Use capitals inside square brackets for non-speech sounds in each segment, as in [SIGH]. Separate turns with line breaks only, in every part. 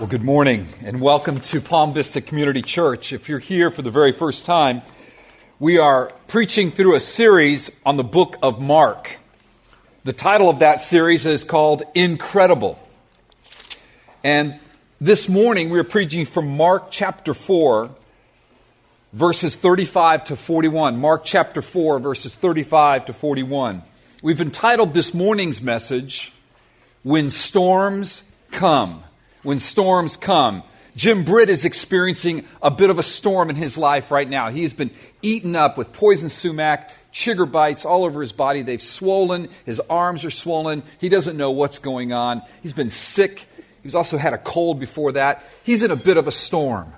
Well, good morning and welcome to Palm Vista Community Church. If you're here for the very first time, we are preaching through a series on the book of Mark. The title of that series is called Incredible. And this morning we are preaching from Mark chapter 4, verses 35 to 41. Mark chapter 4, verses 35 to 41. We've entitled this morning's message, When Storms Come when storms come. Jim Britt is experiencing a bit of a storm in his life right now. He's been eaten up with poison sumac, chigger bites all over his body. They've swollen. His arms are swollen. He doesn't know what's going on. He's been sick. He's also had a cold before that. He's in a bit of a storm.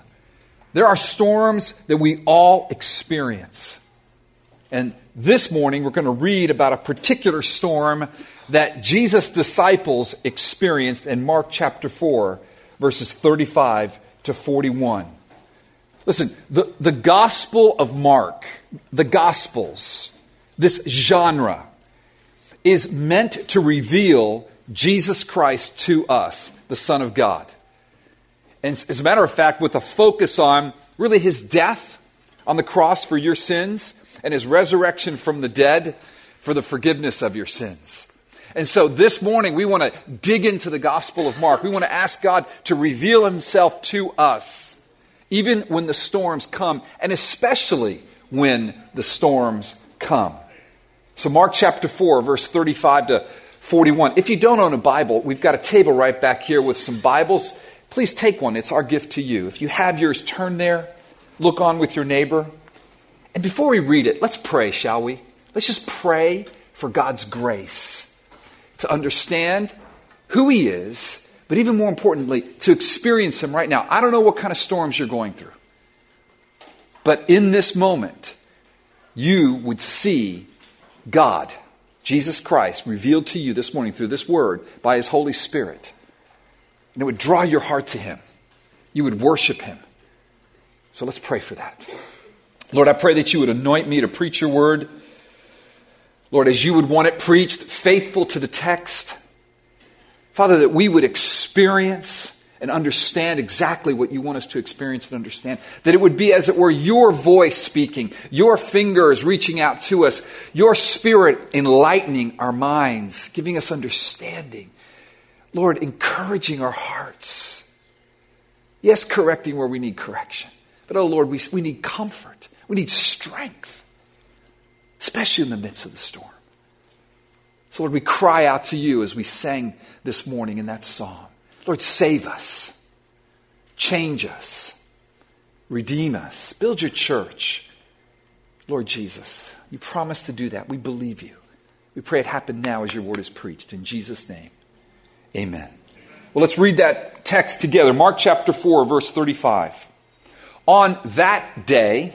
There are storms that we all experience. And this morning, we're going to read about a particular storm that Jesus' disciples experienced in Mark chapter 4, verses 35 to 41. Listen, the, the Gospel of Mark, the Gospels, this genre, is meant to reveal Jesus Christ to us, the Son of God. And as a matter of fact, with a focus on really his death on the cross for your sins and his resurrection from the dead for the forgiveness of your sins. And so this morning we want to dig into the Gospel of Mark. We want to ask God to reveal himself to us, even when the storms come, and especially when the storms come. So, Mark chapter 4, verse 35 to 41. If you don't own a Bible, we've got a table right back here with some Bibles. Please take one. It's our gift to you. If you have yours, turn there. Look on with your neighbor. And before we read it, let's pray, shall we? Let's just pray for God's grace to understand who He is, but even more importantly, to experience Him right now. I don't know what kind of storms you're going through, but in this moment, you would see God, Jesus Christ, revealed to you this morning through this word by His Holy Spirit. And it would draw your heart to Him. You would worship Him. So let's pray for that. Lord, I pray that you would anoint me to preach your word. Lord, as you would want it preached, faithful to the text. Father, that we would experience and understand exactly what you want us to experience and understand. That it would be, as it were, your voice speaking, your fingers reaching out to us, your spirit enlightening our minds, giving us understanding. Lord, encouraging our hearts. Yes, correcting where we need correction. But, oh Lord, we, we need comfort. We need strength, especially in the midst of the storm. So, Lord, we cry out to you as we sang this morning in that song. Lord, save us, change us, redeem us, build your church. Lord Jesus, you promised to do that. We believe you. We pray it happen now as your word is preached. In Jesus' name, amen. Well, let's read that text together. Mark chapter 4, verse 35. On that day,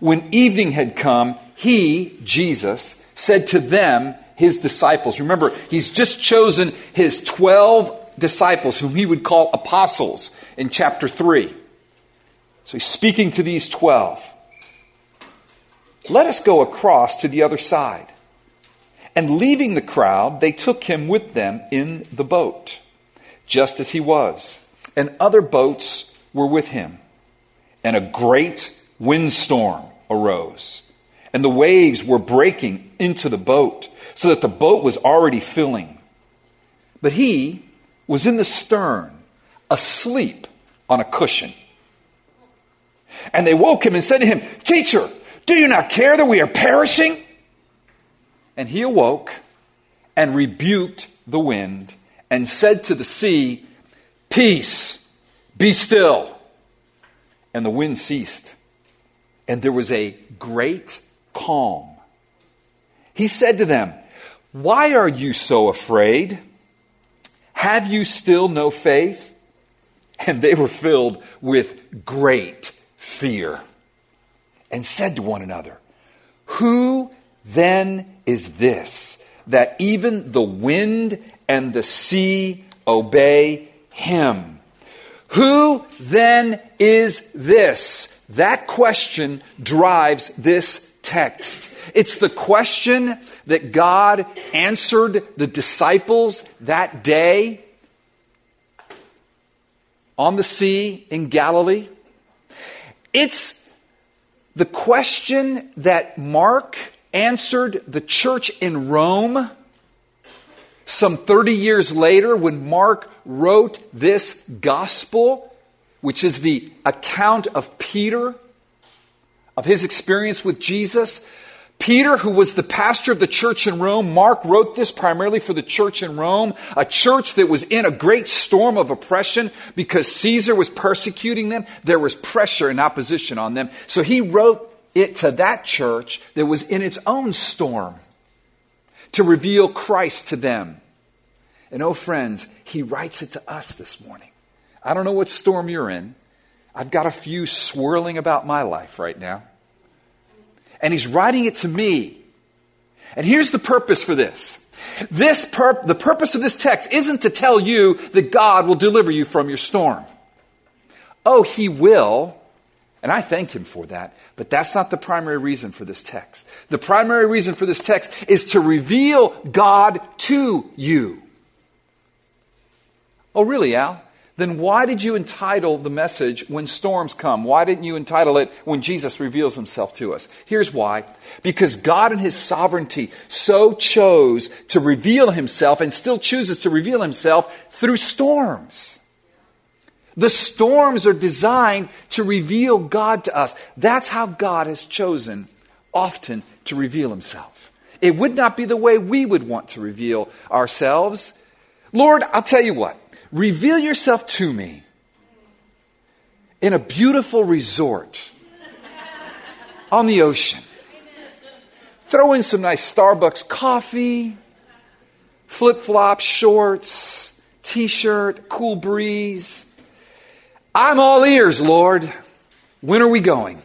when evening had come, he, Jesus, said to them, his disciples, remember, he's just chosen his 12 disciples, whom he would call apostles in chapter 3. So he's speaking to these 12. Let us go across to the other side. And leaving the crowd, they took him with them in the boat, just as he was. And other boats were with him. And a great windstorm arose, and the waves were breaking into the boat, so that the boat was already filling. But he was in the stern, asleep on a cushion. And they woke him and said to him, Teacher, do you not care that we are perishing? And he awoke and rebuked the wind and said to the sea, Peace, be still. And the wind ceased and there was a great calm. He said to them, Why are you so afraid? Have you still no faith? And they were filled with great fear and said to one another, Who then is this that even the wind and the sea obey him? Who then is this that question drives this text. It's the question that God answered the disciples that day. on the sea in Galilee. It's the question that Mark answered the church in Rome some 30 years later when Mark wrote this gospel, which is the account of Peter, of his experience with Jesus. Peter, who was the pastor of the church in Rome, Mark wrote this primarily for the church in Rome, a church that was in a great storm of oppression because Caesar was persecuting them. There was pressure and opposition on them. So he wrote it to that church that was in its own storm to reveal Christ to them. And oh, friends, he writes it to us this morning. I don't know what storm you're in. I've got a few swirling about my life right now and he's writing it to me. And here's the purpose for this. This pur- the purpose of this text isn't to tell you that God will deliver you from your storm. Oh, he will. And I thank him for that. But that's not the primary reason for this text. The primary reason for this text is to reveal God to you. Oh, really, Al? Then why did you entitle the message When Storms Come? Why didn't you entitle it When Jesus Reveals Himself to Us? Here's why. Because God in His sovereignty so chose to reveal Himself and still chooses to reveal Himself through storms. The storms are designed to reveal God to us. That's how God has chosen often to reveal Himself. It would not be the way we would want to reveal ourselves. Lord, I'll tell you what. Reveal yourself to me in a beautiful resort on the ocean. Throw in some nice Starbucks coffee, flip flops, shorts, t shirt, cool breeze. I'm all ears, Lord. When are we going?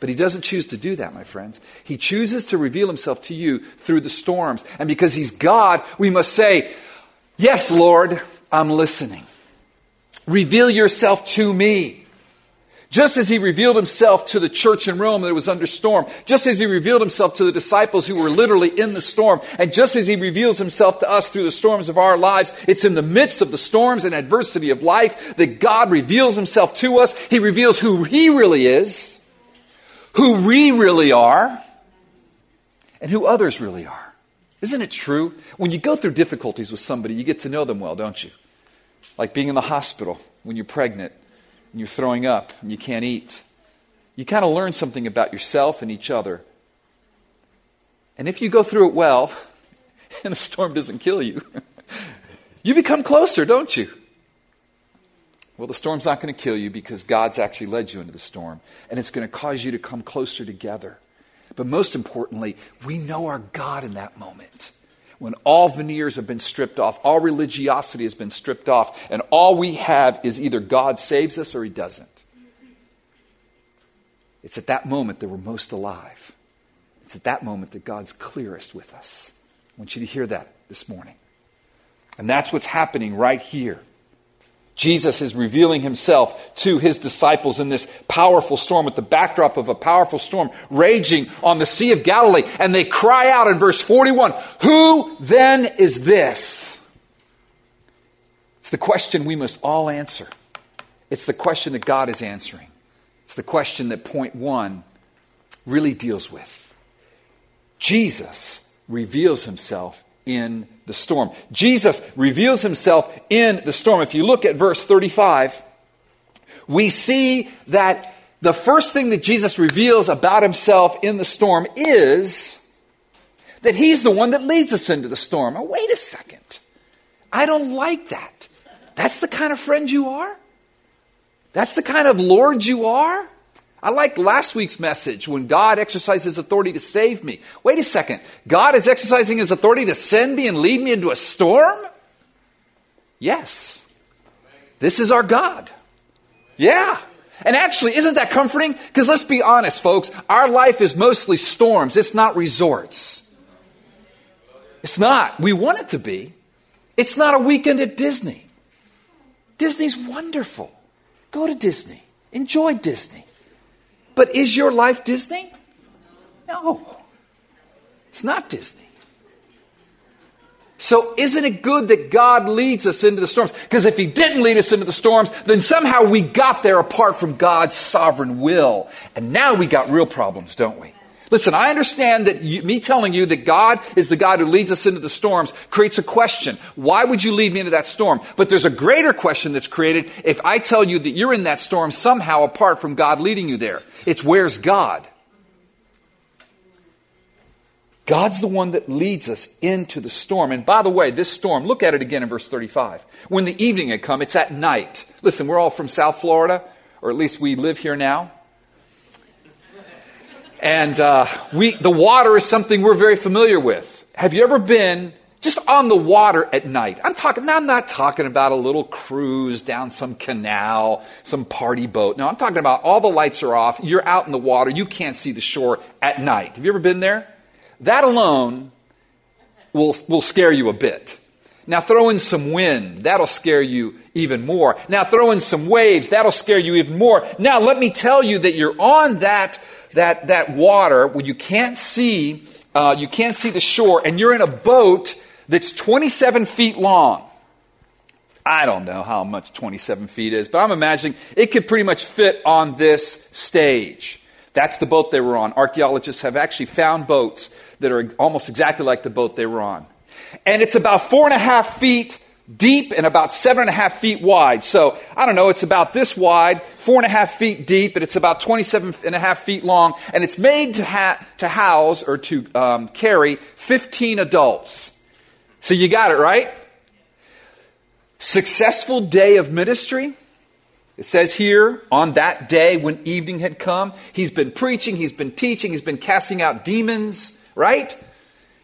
But he doesn't choose to do that, my friends. He chooses to reveal himself to you through the storms. And because he's God, we must say, Yes, Lord. I'm listening. Reveal yourself to me. Just as he revealed himself to the church in Rome that was under storm, just as he revealed himself to the disciples who were literally in the storm, and just as he reveals himself to us through the storms of our lives, it's in the midst of the storms and adversity of life that God reveals himself to us. He reveals who he really is, who we really are, and who others really are. Isn't it true? When you go through difficulties with somebody, you get to know them well, don't you? Like being in the hospital when you're pregnant and you're throwing up and you can't eat. You kind of learn something about yourself and each other. And if you go through it well, [LAUGHS] and the storm doesn't kill you, [LAUGHS] you become closer, don't you? Well, the storm's not going to kill you because God's actually led you into the storm, and it's going to cause you to come closer together. But most importantly, we know our God in that moment. When all veneers have been stripped off, all religiosity has been stripped off, and all we have is either God saves us or He doesn't. It's at that moment that we're most alive. It's at that moment that God's clearest with us. I want you to hear that this morning. And that's what's happening right here. Jesus is revealing himself to his disciples in this powerful storm with the backdrop of a powerful storm raging on the Sea of Galilee. And they cry out in verse 41 Who then is this? It's the question we must all answer. It's the question that God is answering. It's the question that point one really deals with. Jesus reveals himself in the storm. Jesus reveals himself in the storm. If you look at verse 35, we see that the first thing that Jesus reveals about himself in the storm is that he's the one that leads us into the storm. Oh, wait a second. I don't like that. That's the kind of friend you are? That's the kind of Lord you are? I liked last week's message when God exercised his authority to save me. Wait a second. God is exercising his authority to send me and lead me into a storm? Yes. This is our God. Yeah. And actually, isn't that comforting? Because let's be honest, folks, our life is mostly storms, it's not resorts. It's not. We want it to be. It's not a weekend at Disney. Disney's wonderful. Go to Disney, enjoy Disney. But is your life Disney? No. It's not Disney. So isn't it good that God leads us into the storms? Because if He didn't lead us into the storms, then somehow we got there apart from God's sovereign will. And now we got real problems, don't we? Listen, I understand that you, me telling you that God is the God who leads us into the storms creates a question. Why would you lead me into that storm? But there's a greater question that's created if I tell you that you're in that storm somehow apart from God leading you there. It's where's God? God's the one that leads us into the storm. And by the way, this storm, look at it again in verse 35. When the evening had come, it's at night. Listen, we're all from South Florida, or at least we live here now. And uh, we, the water is something we're very familiar with. Have you ever been just on the water at night? I'm talking. I'm not talking about a little cruise down some canal, some party boat. No, I'm talking about all the lights are off. You're out in the water. You can't see the shore at night. Have you ever been there? That alone will will scare you a bit. Now throw in some wind. That'll scare you even more. Now throw in some waves. That'll scare you even more. Now let me tell you that you're on that that, that water when you can't see, uh, you can't see the shore, and you're in a boat that's 27 feet long. I don't know how much 27 feet is, but I'm imagining it could pretty much fit on this stage. That's the boat they were on. Archaeologists have actually found boats that are almost exactly like the boat they were on. And it's about four and a half feet deep and about seven and a half feet wide. So, I don't know, it's about this wide, four and a half feet deep, and it's about 27 and a half feet long, and it's made to, ha- to house or to um, carry 15 adults. So you got it, right? Successful day of ministry. It says here, on that day when evening had come, he's been preaching, he's been teaching, he's been casting out demons, right?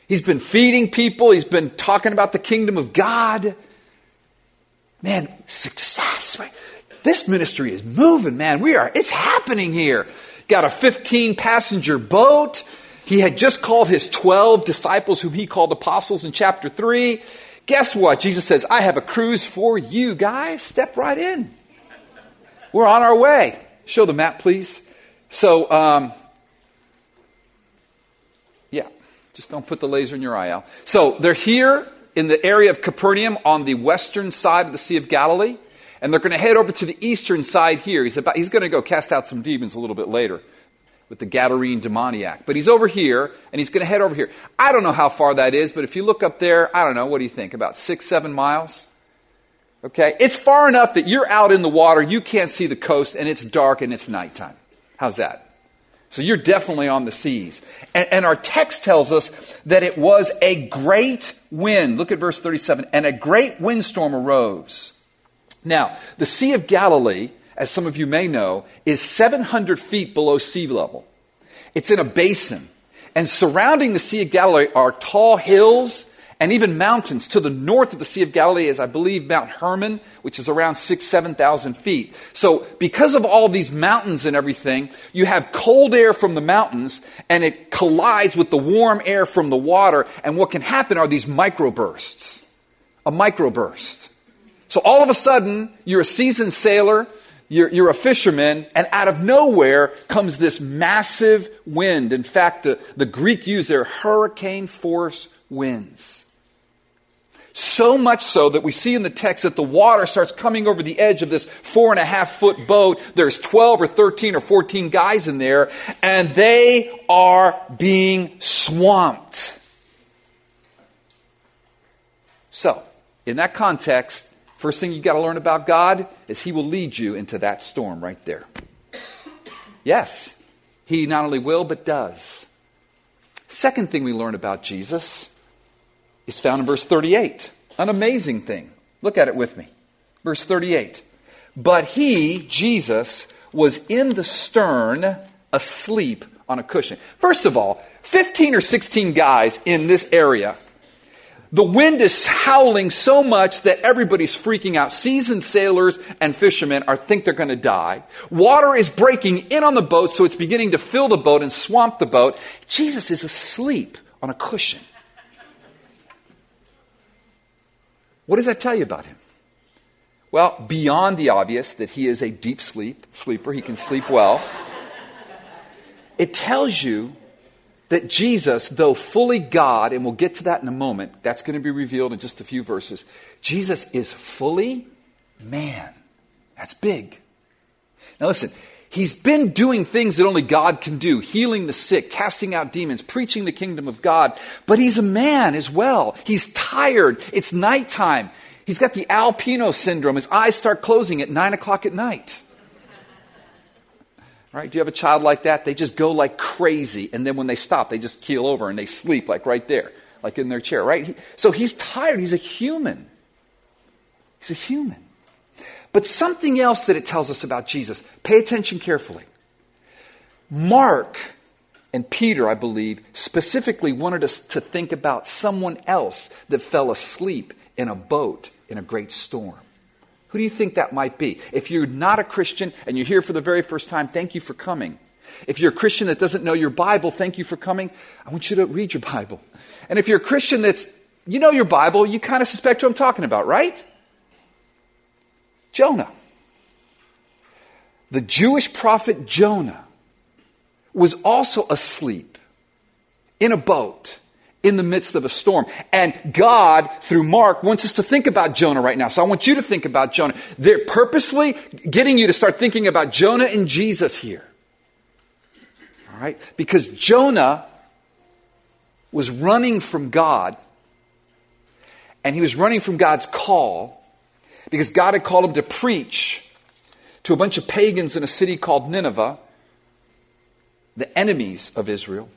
He's been feeding people, he's been talking about the kingdom of God. Man, success. This ministry is moving, man. We are, it's happening here. Got a 15 passenger boat. He had just called his 12 disciples, whom he called apostles in chapter 3. Guess what? Jesus says, I have a cruise for you guys. Step right in. We're on our way. Show the map, please. So, um, yeah, just don't put the laser in your eye, out. So they're here in the area of Capernaum on the western side of the Sea of Galilee. And they're going to head over to the eastern side here. He's, about, he's going to go cast out some demons a little bit later with the Gadarene demoniac. But he's over here, and he's going to head over here. I don't know how far that is, but if you look up there, I don't know, what do you think? About six, seven miles? Okay? It's far enough that you're out in the water, you can't see the coast, and it's dark and it's nighttime. How's that? So you're definitely on the seas. And, and, our text tells us that it was a great wind. Look at verse 37. And a great windstorm arose. Now, the Sea of Galilee, as some of you may know, is 700 feet below sea level. It's in a basin. And surrounding the Sea of Galilee are tall hills and even mountains. To the north of the Sea of Galilee is, I believe, Mount Hermon, which is around six, 7,000 feet. So because of all these mountains and everything, you have cold air from the mountains and it collides with the warm air from the water. And what can happen are these microbursts. A microburst. So all of a sudden, you're a seasoned sailor, you're, you're, a fisherman, and out of nowhere comes this massive wind. In fact, the, the Greek used their hurricane force winds. So much so that we see in the text that the water starts coming over the edge of this four and a half foot boat. There's 12 or 13 or 14 guys in there, and they are being swamped. So, in that context, first thing you got to learn about God is He will lead you into that storm right there. Yes, He not only will, but does. Second thing we learn about Jesus is found in verse 38. An amazing thing. Look at it with me. Verse 38. But he, Jesus, was in the stern, asleep on a cushion. First of all, 15 or 16 guys in this area. The wind is howling so much that everybody's freaking out. Seasoned sailors and fishermen are think they're going to die. Water is breaking in on the boat, so it's beginning to fill the boat and swamp the boat. Jesus is asleep on a cushion. What does that tell you about him? Well, beyond the obvious that he is a deep sleep sleeper, he can sleep well. It tells you that Jesus, though fully God, and we'll get to that in a moment, that's going to be revealed in just a few verses. Jesus is fully man. That's big. Now listen, he's been doing things that only God can do healing the sick, casting out demons, preaching the kingdom of God. But he's a man as well. He's tired. It's nighttime. He's got the Al Pino syndrome. His eyes start closing at 9 o'clock at night. Right? Do you have a child like that? They just go like crazy, and then when they stop, they just keel over and they sleep like right there, like in their chair, right? So he's tired. He's a human. He's a human. But something else that it tells us about Jesus, pay attention carefully. Mark and Peter, I believe, specifically wanted us to think about someone else that fell asleep in a boat in a great storm. Who do you think that might be? If you're not a Christian and you're here for the very first time, thank you for coming. If you're a Christian that doesn't know your Bible, thank you for coming. I want you to read your Bible. And if you're a Christian that's, you know your Bible, you kind of suspect who I'm talking about, right? Jonah. The Jewish prophet Jonah was also asleep in a boat in the midst of a storm. And God, through Mark, wants us to think about Jonah right now. So I want you to think about Jonah. They're purposely getting you to start thinking about Jonah and Jesus here. All right? Because Jonah was running from God, and he was running from God's call because God had called him to preach to a bunch of pagans in a city called Nineveh, the enemies of Israel.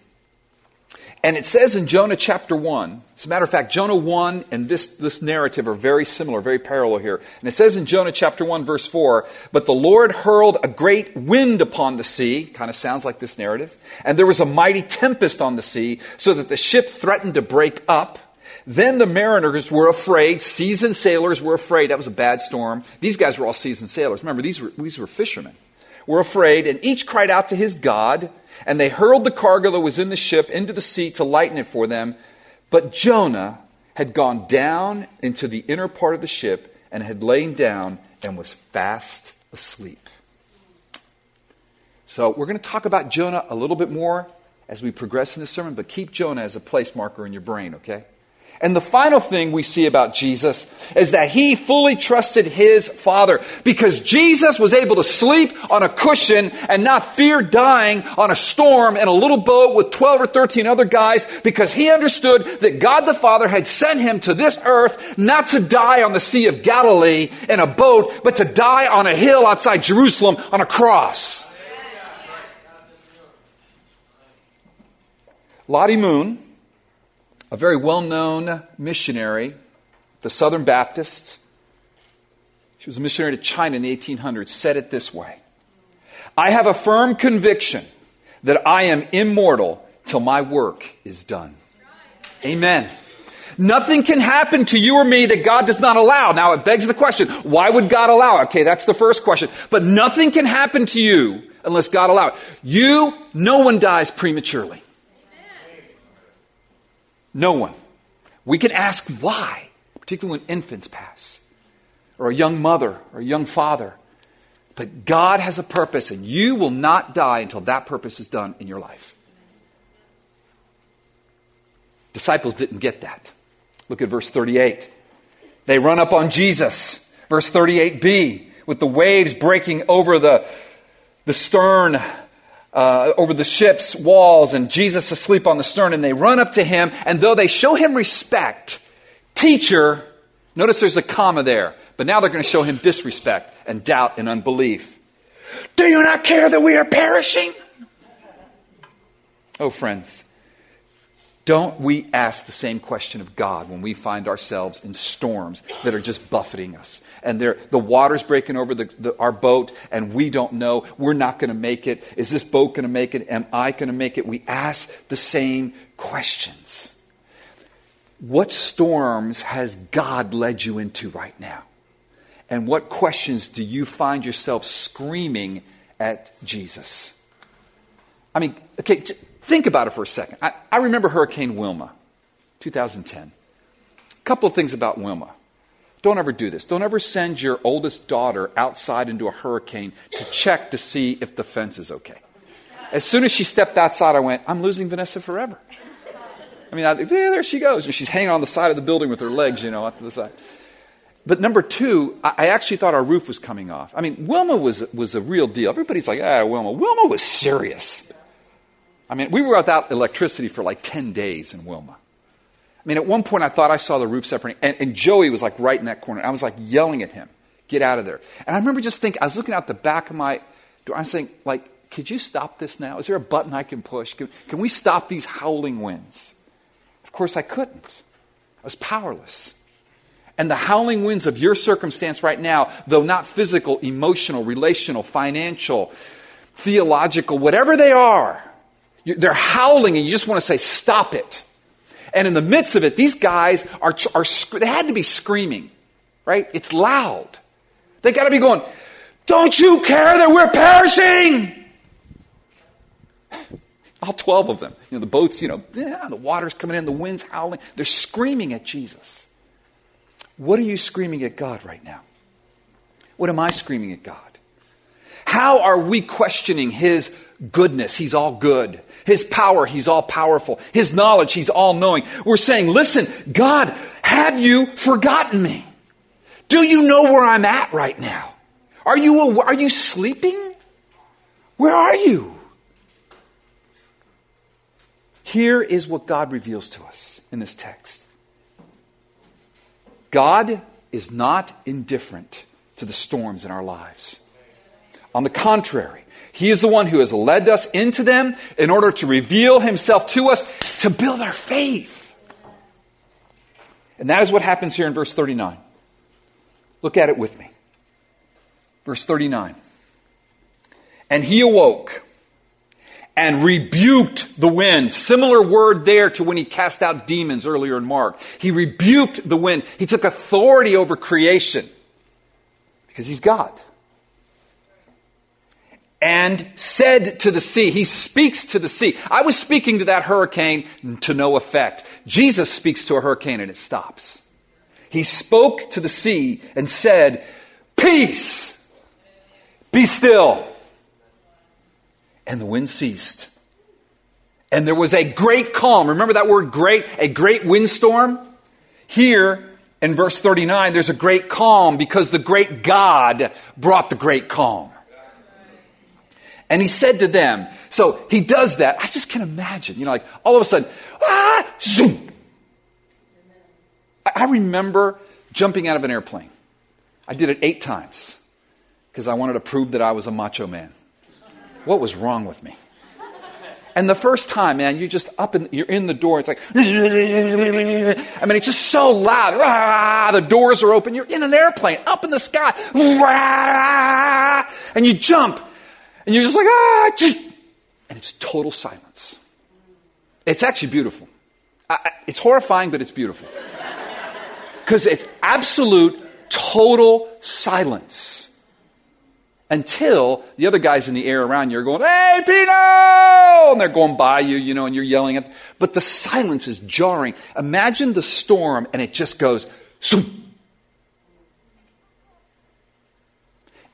And it says in Jonah chapter 1, as a matter of fact, Jonah 1 and this, this narrative are very similar, very parallel here. And it says in Jonah chapter 1, verse 4, But the Lord hurled a great wind upon the sea, kind of sounds like this narrative, and there was a mighty tempest on the sea, so that the ship threatened to break up. Then the mariners were afraid. Seasoned sailors were afraid. That was a bad storm. These guys were all seasoned sailors. Remember, these were, these were fishermen. Were afraid, and each cried out to his God, and they hurled the cargo that was in the ship into the sea to lighten it for them. But Jonah had gone down into the inner part of the ship and had lain down and was fast asleep. So we're going to talk about Jonah a little bit more as we progress in this sermon, but keep Jonah as a place marker in your brain, okay? And the final thing we see about Jesus is that he fully trusted his Father because Jesus was able to sleep on a cushion and not fear dying on a storm in a little boat with 12 or 13 other guys because he understood that God the Father had sent him to this earth not to die on the Sea of Galilee in a boat, but to die on a hill outside Jerusalem on a cross. Lottie Moon a very well known missionary, the Southern Baptist. She was a missionary to China in the 1800s, said it this way I have a firm conviction that I am immortal till my work is done. Amen. Nothing can happen to you or me that God does not allow. Now it begs the question, why would God allow? Okay, that's the first question. But nothing can happen to you unless God allow it. You, no one dies prematurely. No one. We can ask why, particularly when infants pass, or a young mother, or a young father. But God has a purpose, and you will not die until that purpose is done in your life. Disciples didn't get that. Look at verse 38. They run up on Jesus. Verse 38b, with the waves breaking over the, the stern uh, over the ship's walls and Jesus asleep on the stern, and they run up to him, and though they show him respect, teacher, notice there's a comma there, but now they're going to show him disrespect and doubt and unbelief. Do you not care that we are perishing? Oh, friends, don't we ask the same question of God when we find ourselves in storms that are just buffeting us? And the water's breaking over the, the, our boat, and we don't know. We're not going to make it. Is this boat going to make it? Am I going to make it? We ask the same questions. What storms has God led you into right now? And what questions do you find yourself screaming at Jesus? I mean, okay, Think about it for a second. I, I remember Hurricane Wilma, 2010. A couple of things about Wilma. Don't ever do this. Don't ever send your oldest daughter outside into a hurricane to check to see if the fence is okay. As soon as she stepped outside, I went, I'm losing Vanessa forever. I mean, I, yeah, there she goes. And She's hanging on the side of the building with her legs, you know, up to the side. But number two, I actually thought our roof was coming off. I mean, Wilma was, was a real deal. Everybody's like, ah, Wilma. Wilma was serious. I mean, we were without electricity for like 10 days in Wilma. I mean, at one point I thought I saw the roof separating, and, and Joey was like right in that corner. I was like yelling at him, get out of there. And I remember just thinking, I was looking out the back of my door. I was saying, like, could you stop this now? Is there a button I can push? Can, can we stop these howling winds? Of course, I couldn't. I was powerless. And the howling winds of your circumstance right now, though not physical, emotional, relational, financial, theological, whatever they are, they're howling and you just want to say, stop it. And in the midst of it, these guys are, are they had to be screaming, right? It's loud. They got to be going, don't you care that we're perishing? [LAUGHS] All 12 of them. You know, the boats, you know, yeah, the water's coming in, the wind's howling. They're screaming at Jesus. What are you screaming at God right now? What am I screaming at God? How are we questioning His goodness? He's all good. His power, He's all powerful. His knowledge, He's all knowing. We're saying, listen, God, have you forgotten me? Do you know where I'm at right now? Are you, are you sleeping? Where are you? Here is what God reveals to us in this text. God is not indifferent to the storms in our lives. On the contrary, He is the one who has led us into them in order to reveal Himself to us to build our faith. And that is what happens here in verse 39. Look at it with me. Verse 39. And he awoke and rebuked the wind. Similar word there to when he cast out demons earlier in Mark. He rebuked the wind. He took authority over creation because he's God. And said to the sea, he speaks to the sea. I was speaking to that hurricane to no effect. Jesus speaks to a hurricane and it stops. He spoke to the sea and said, Peace, be still and the wind ceased. And there was a great calm. Remember that word great? A great windstorm? Here in verse 39, there's a great calm because the great God brought the great calm. And he said to them, so he does that. I just can imagine, you know, like all of a sudden, ah, zoom. I remember jumping out of an airplane. I did it eight times because I wanted to prove that I was a macho man. What was wrong with me? And the first time, man, you're just up and you're in the door. It's like, I mean, it's just so loud. Ah, the doors are open. You're in an airplane up in the sky. And you jump. And you're just like, ah, and it's total silence. It's actually beautiful. It's horrifying, but it's beautiful. Because it's absolute, total silence until the other guys in the air around you are going, Hey, Pino! And they're going by you, you know, and you're yelling at, them. but the silence is jarring. Imagine the storm and it just goes.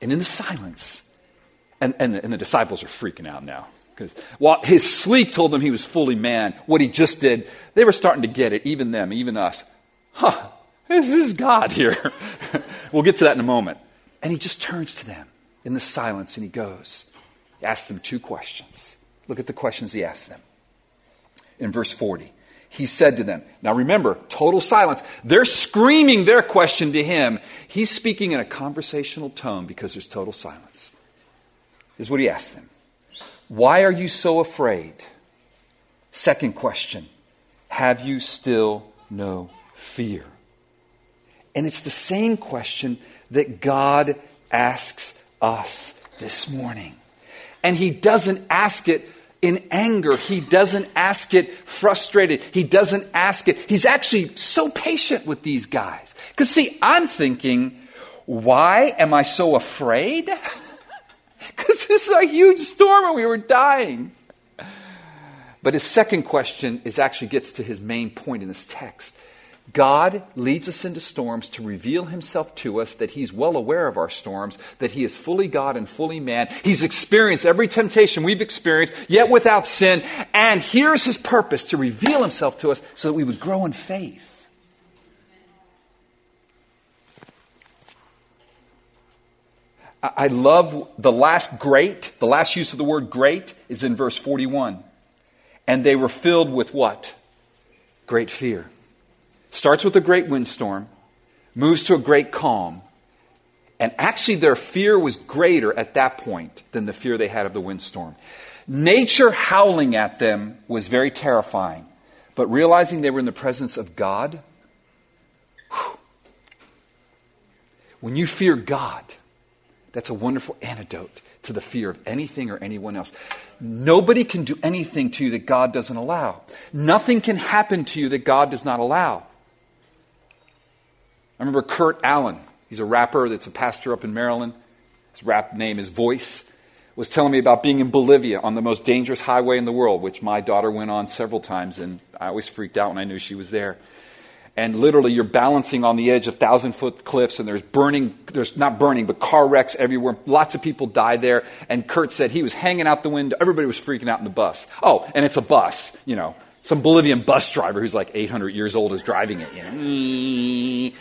And in the silence, and, and, and the disciples are freaking out now. Because while his sleep told them he was fully man, what he just did, they were starting to get it, even them, even us. Huh, this is God here. [LAUGHS] we'll get to that in a moment. And he just turns to them in the silence and he goes. He asks them two questions. Look at the questions he asked them. In verse 40, he said to them, Now remember, total silence. They're screaming their question to him. He's speaking in a conversational tone because there's total silence. Is what he asked them. Why are you so afraid? Second question Have you still no fear? And it's the same question that God asks us this morning. And he doesn't ask it in anger. He doesn't ask it frustrated. He doesn't ask it. He's actually so patient with these guys. Because, see, I'm thinking, why am I so afraid? [LAUGHS] [LAUGHS] Because this is a huge storm and we were dying. But his second question is actually gets to his main point in this text. God leads us into storms to reveal himself to us that he's well aware of our storms, that he is fully God and fully man. He's experienced every temptation we've experienced, yet without sin. And here's his purpose to reveal himself to us so that we would grow in faith. I love the last great, the last use of the word great is in verse 41. And they were filled with what? Great fear. Starts with a great windstorm, moves to a great calm, and actually their fear was greater at that point than the fear they had of the windstorm. Nature howling at them was very terrifying, but realizing they were in the presence of God, whew, when you fear God, that's a wonderful antidote to the fear of anything or anyone else. Nobody can do anything to you that God doesn't allow. Nothing can happen to you that God does not allow. I remember Kurt Allen. He's a rapper that's a pastor up in Maryland. His rap name is Voice. Was telling me about being in Bolivia on the most dangerous highway in the world, which my daughter went on several times, and I always freaked out when I knew she was there and literally you're balancing on the edge of thousand foot cliffs and there's burning there's not burning but car wrecks everywhere. Lots of people die there. And kurt said he was hanging out the window. Everybody was freaking out in the bus. Oh and it's a bus you know some bolivian bus driver who's like 800 years old is driving it you know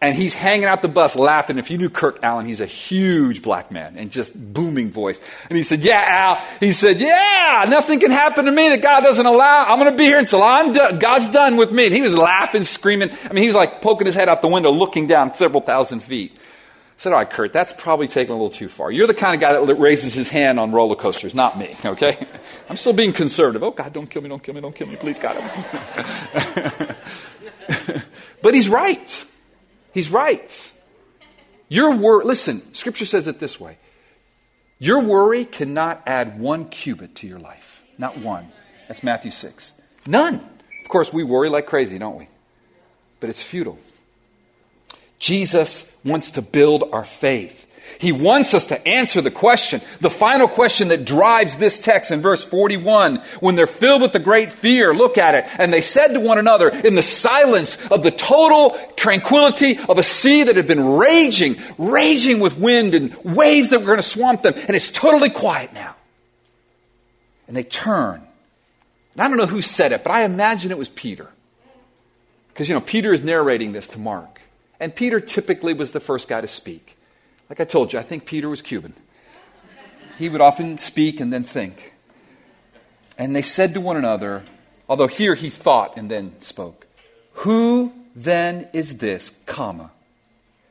and he's hanging out the bus laughing. If you knew Kurt Allen, he's a huge black man and just booming voice. And he said, Yeah, Al. He said, Yeah, nothing can happen to me that God doesn't allow. I'm going to be here until I'm done. God's done with me. And he was laughing, screaming. I mean, he was like poking his head out the window, looking down several thousand feet. I said, All right, Kurt, that's probably taking a little too far. You're the kind of guy that raises his hand on roller coasters, not me, [LAUGHS] okay? I'm still being conservative. Oh, God, don't kill me, don't kill me, don't kill me, please, God. [LAUGHS] but he's right. He's right. Your worry, listen, Scripture says it this way Your worry cannot add one cubit to your life. Not one. That's Matthew 6. None. Of course, we worry like crazy, don't we? But it's futile. Jesus wants to build our faith. He wants us to answer the question, the final question that drives this text in verse 41. When they're filled with the great fear, look at it. And they said to one another in the silence of the total tranquility of a sea that had been raging, raging with wind and waves that were going to swamp them. And it's totally quiet now. And they turn. And I don't know who said it, but I imagine it was Peter. Because, you know, Peter is narrating this to Mark. And Peter typically was the first guy to speak. Like I told you, I think Peter was Cuban. He would often speak and then think. And they said to one another, although here he thought and then spoke, Who then is this, comma,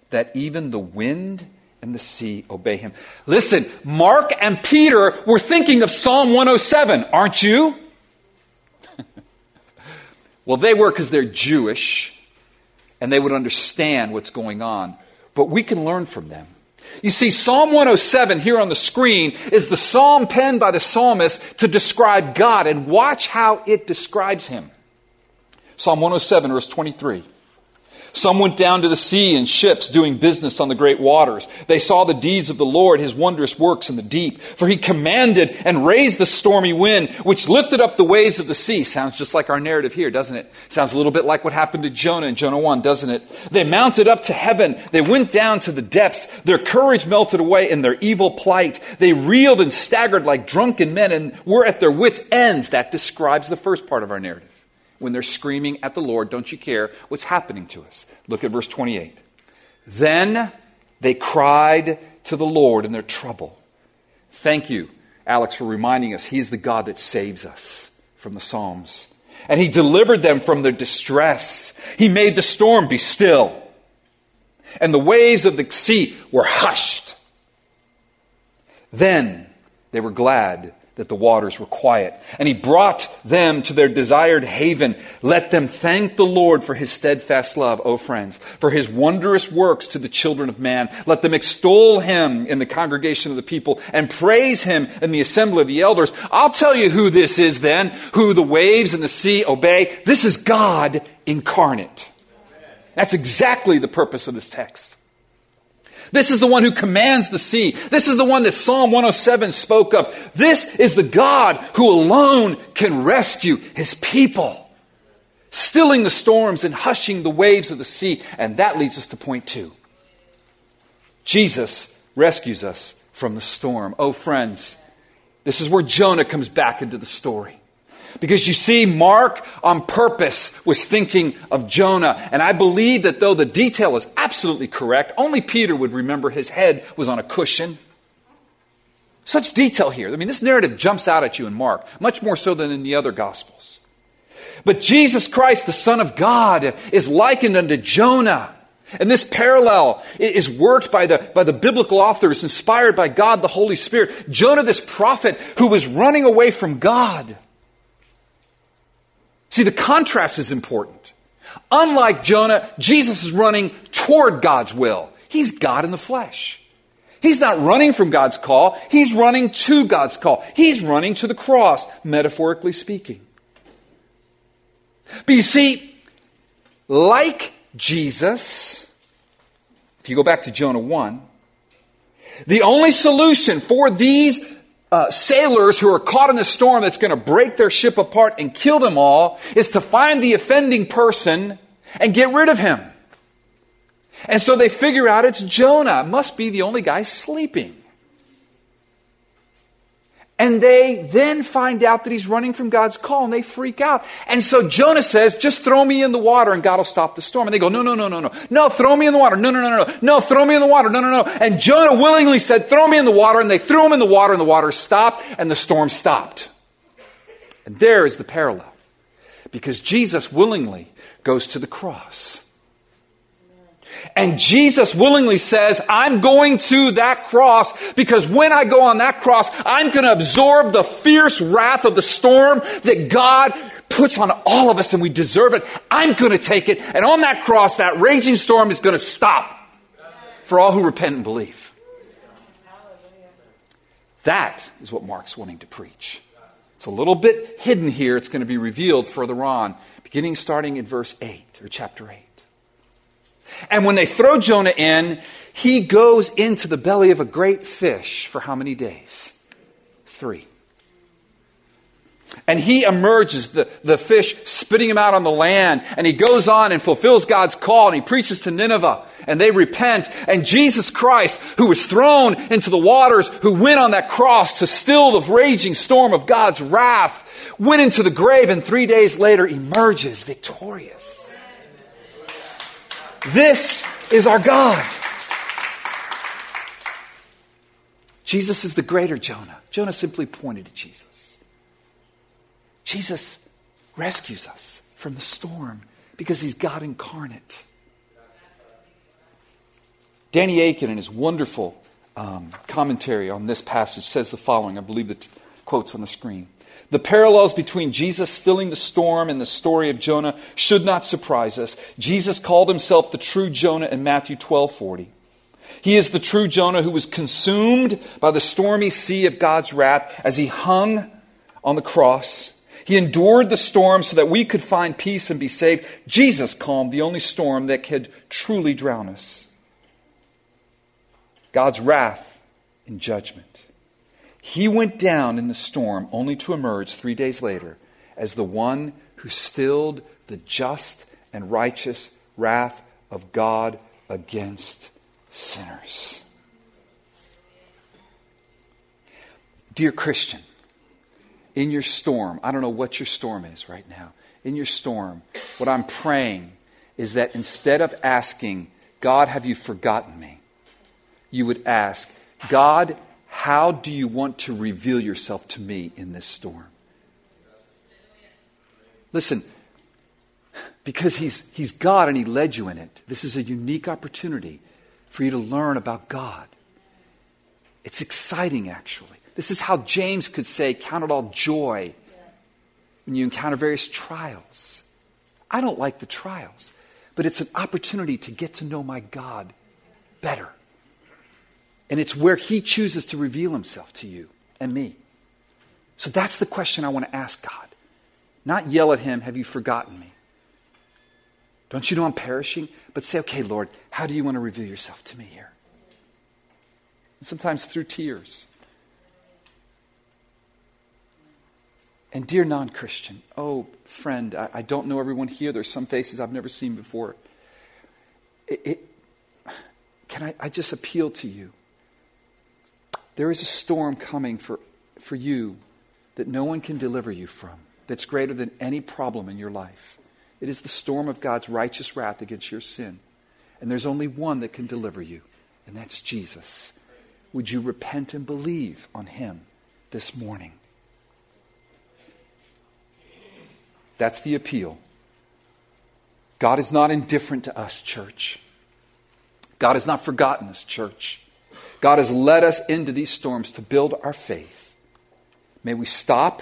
that even the wind and the sea obey him? Listen, Mark and Peter were thinking of Psalm 107, aren't you? [LAUGHS] well, they were because they're Jewish and they would understand what's going on. But we can learn from them. You see, Psalm 107 here on the screen is the psalm penned by the psalmist to describe God, and watch how it describes him. Psalm 107, verse 23. Some went down to the sea in ships doing business on the great waters. They saw the deeds of the Lord, his wondrous works in the deep. For he commanded and raised the stormy wind, which lifted up the waves of the sea. Sounds just like our narrative here, doesn't it? Sounds a little bit like what happened to Jonah in Jonah 1, doesn't it? They mounted up to heaven. They went down to the depths. Their courage melted away in their evil plight. They reeled and staggered like drunken men and were at their wits' ends. That describes the first part of our narrative when they're screaming at the Lord, Don't you care what's happening to us? Look at verse 28. Then they cried to the Lord in their trouble. Thank you, Alex, for reminding us He is the God that saves us from the Psalms. And He delivered them from their distress. He made the storm be still. And the waves of the sea were hushed. Then they were glad that the waters were quiet. And he brought them to their desired haven. Let them thank the Lord for his steadfast love, O friends, for his wondrous works to the children of man. Let them extol him in the congregation of the people and praise him in the assembly of the elders. I'll tell you who this is then, who the waves and the sea obey. This is God incarnate. That's exactly the purpose of this text. This is the one who commands the sea. This is the one that Psalm 107 spoke of. This is the God who alone can rescue his people. stilling the storms and hushing the waves of the sea. And that leads us to point two. Jesus rescues us from the storm. Oh, friends, this is where Jonah comes back into the story. Because you see, Mark on purpose was thinking of Jonah. And I believe that though the detail is absolutely correct, only Peter would remember his head was on a cushion. Such detail here. I mean, this narrative jumps out at you in Mark, much more so than in the other Gospels. But Jesus Christ, the Son of God, is likened unto Jonah. And this parallel is worked by the, by the biblical authors, inspired by God the Holy Spirit. Jonah, this prophet who was running away from God. See, the contrast is important. Unlike Jonah, Jesus is running toward God's will. He's God in the flesh. He's not running from God's call, he's running to God's call. He's running to the cross, metaphorically speaking. But you see, like Jesus, if you go back to Jonah 1, the only solution for these uh, sailors who are caught in the storm that's going to break their ship apart and kill them all is to find the offending person and get rid of him. And so they figure out it's Jonah. Must be the only guy sleeping. And they then find out that he's running from God's call and they freak out. And so Jonah says, just throw me in the water and God will stop the storm. And they go, no, no, no, no, no. No, throw me in the water. No, no, no, no, no. No, throw me in the water. No, no, no. And Jonah willingly said, throw me in the water. And they threw him in the water and the water stopped and the storm stopped. And there is the parallel. Because Jesus willingly goes to the cross. And Jesus willingly says, I'm going to that cross because when I go on that cross, I'm going to absorb the fierce wrath of the storm that God puts on all of us and we deserve it. I'm going to take it. And on that cross, that raging storm is going to stop for all who repent and believe. That is what Mark's wanting to preach. It's a little bit hidden here. It's going to be revealed further on, beginning starting in verse 8 or chapter 8. And when they throw Jonah in, he goes into the belly of a great fish for how many days? Three. And he emerges, the, the fish spitting him out on the land. And he goes on and fulfills God's call and he preaches to Nineveh. And they repent. And Jesus Christ, who was thrown into the waters, who went on that cross to still the raging storm of God's wrath, went into the grave and three days later emerges victorious. This is our God. Jesus is the greater Jonah. Jonah simply pointed to Jesus. Jesus rescues us from the storm because he's God incarnate. Danny Akin, in his wonderful um, commentary on this passage, says the following. I believe the t- quote's on the screen. The parallels between Jesus stilling the storm and the story of Jonah should not surprise us. Jesus called himself the true Jonah in Matthew 12 40. He is the true Jonah who was consumed by the stormy sea of God's wrath as he hung on the cross. He endured the storm so that we could find peace and be saved. Jesus calmed the only storm that could truly drown us. God's wrath and judgment. He went down in the storm only to emerge three days later as the one who stilled the just and righteous wrath of God against sinners. Dear Christian, in your storm, I don't know what your storm is right now. In your storm, what I'm praying is that instead of asking, God, have you forgotten me? You would ask, God, how do you want to reveal yourself to me in this storm? Listen, because he's, he's God and He led you in it, this is a unique opportunity for you to learn about God. It's exciting, actually. This is how James could say, Count it all joy when you encounter various trials. I don't like the trials, but it's an opportunity to get to know my God better. And it's where He chooses to reveal Himself to you and me. So that's the question I want to ask God. Not yell at Him, Have you forgotten me? Don't you know I'm perishing? But say, Okay, Lord, how do you want to reveal yourself to me here? And sometimes through tears. And dear non Christian, oh, friend, I, I, don't know everyone here. There's some faces I've never seen before. It, it, can I, I just appeal to you? There is a storm coming for, for you that no one can deliver you from, that's greater than any problem in your life. It is the storm of God's righteous wrath against your sin. And there's only one that can deliver you, and that's Jesus. Would you repent and believe on him this morning? That's the appeal. God is not indifferent to us, church. God has not forgotten us, church. God has led us into these storms to build our faith. May we stop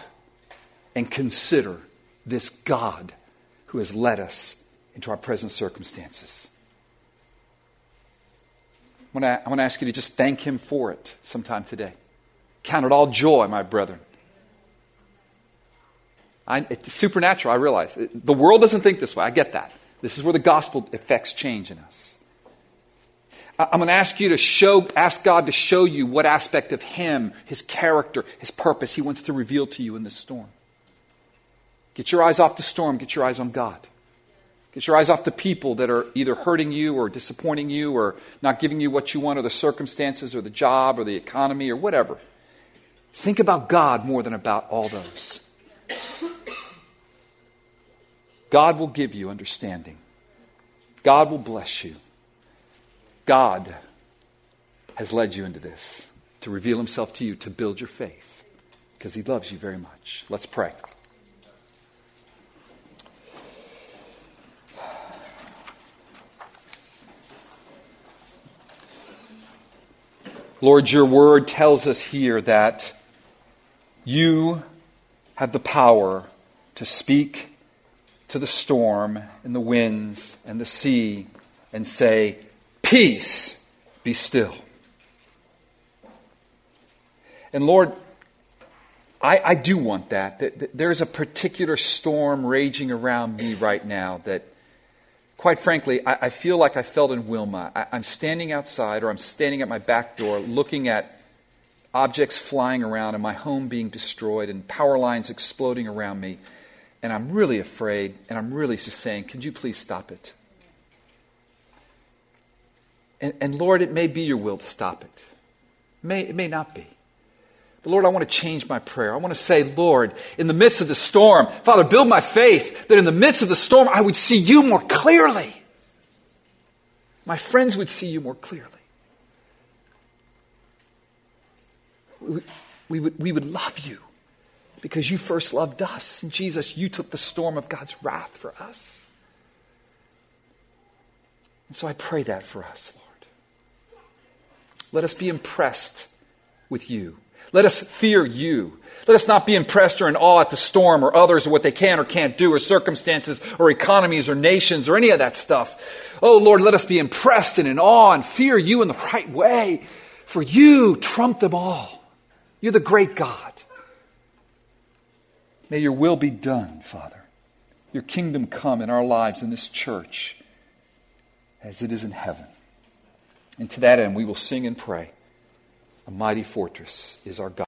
and consider this God who has led us into our present circumstances. I want, to, ask you to just thank Him for it sometime today. Count it all joy, my brethren. I, it's supernatural, I realize. The world doesn't think this way. I get that. This is where the gospel affects change in us. I'm going to ask you to show, ask God to show you what aspect of Him, His character, His purpose He wants to reveal to you in this storm. Get your eyes off the storm, get your eyes on God. Get your eyes off the people that are either hurting you or disappointing you or not giving you what you want or the circumstances or the job or the economy or whatever. Think about God more than about all those. God will give you understanding. God will bless you. God has led you into this to reveal himself to you, to build your faith, because he loves you very much. Let's pray. Lord, your word tells us here that you have the power to speak to the storm and the winds and the sea and say, Peace, be still. And Lord, I, I do want that. There's a particular storm raging around me right now that quite frankly, I, I, feel like I felt in Wilma. I, I'm standing outside or I'm standing at my back door looking at objects flying around and my home being destroyed and power lines exploding around me. And I'm really afraid and I'm really just saying, could you please stop it? And, and Lord, it may be your will to stop it. May, it may not be. But Lord, I want to change my prayer. I want to say, Lord, in the midst of the storm, Father, build my faith that in the midst of the storm, I would see you more clearly. My friends would see you more clearly. We, we, would, we would love you because you first loved us. And Jesus, you took the storm of God's wrath for us. And so I pray that for us, Lord. Let us be impressed with you. Let us fear you. Let us not be impressed or in awe at the storm or others or what they can or can't do or circumstances or economies or nations or any of that stuff. Oh Lord, let us be impressed and in awe and fear you in the right way. For you trump them all. You're the great God. May your will be done, Father. Your kingdom come in our lives in this church as it is in heaven. And to that end, we will sing and pray. A mighty fortress is our God.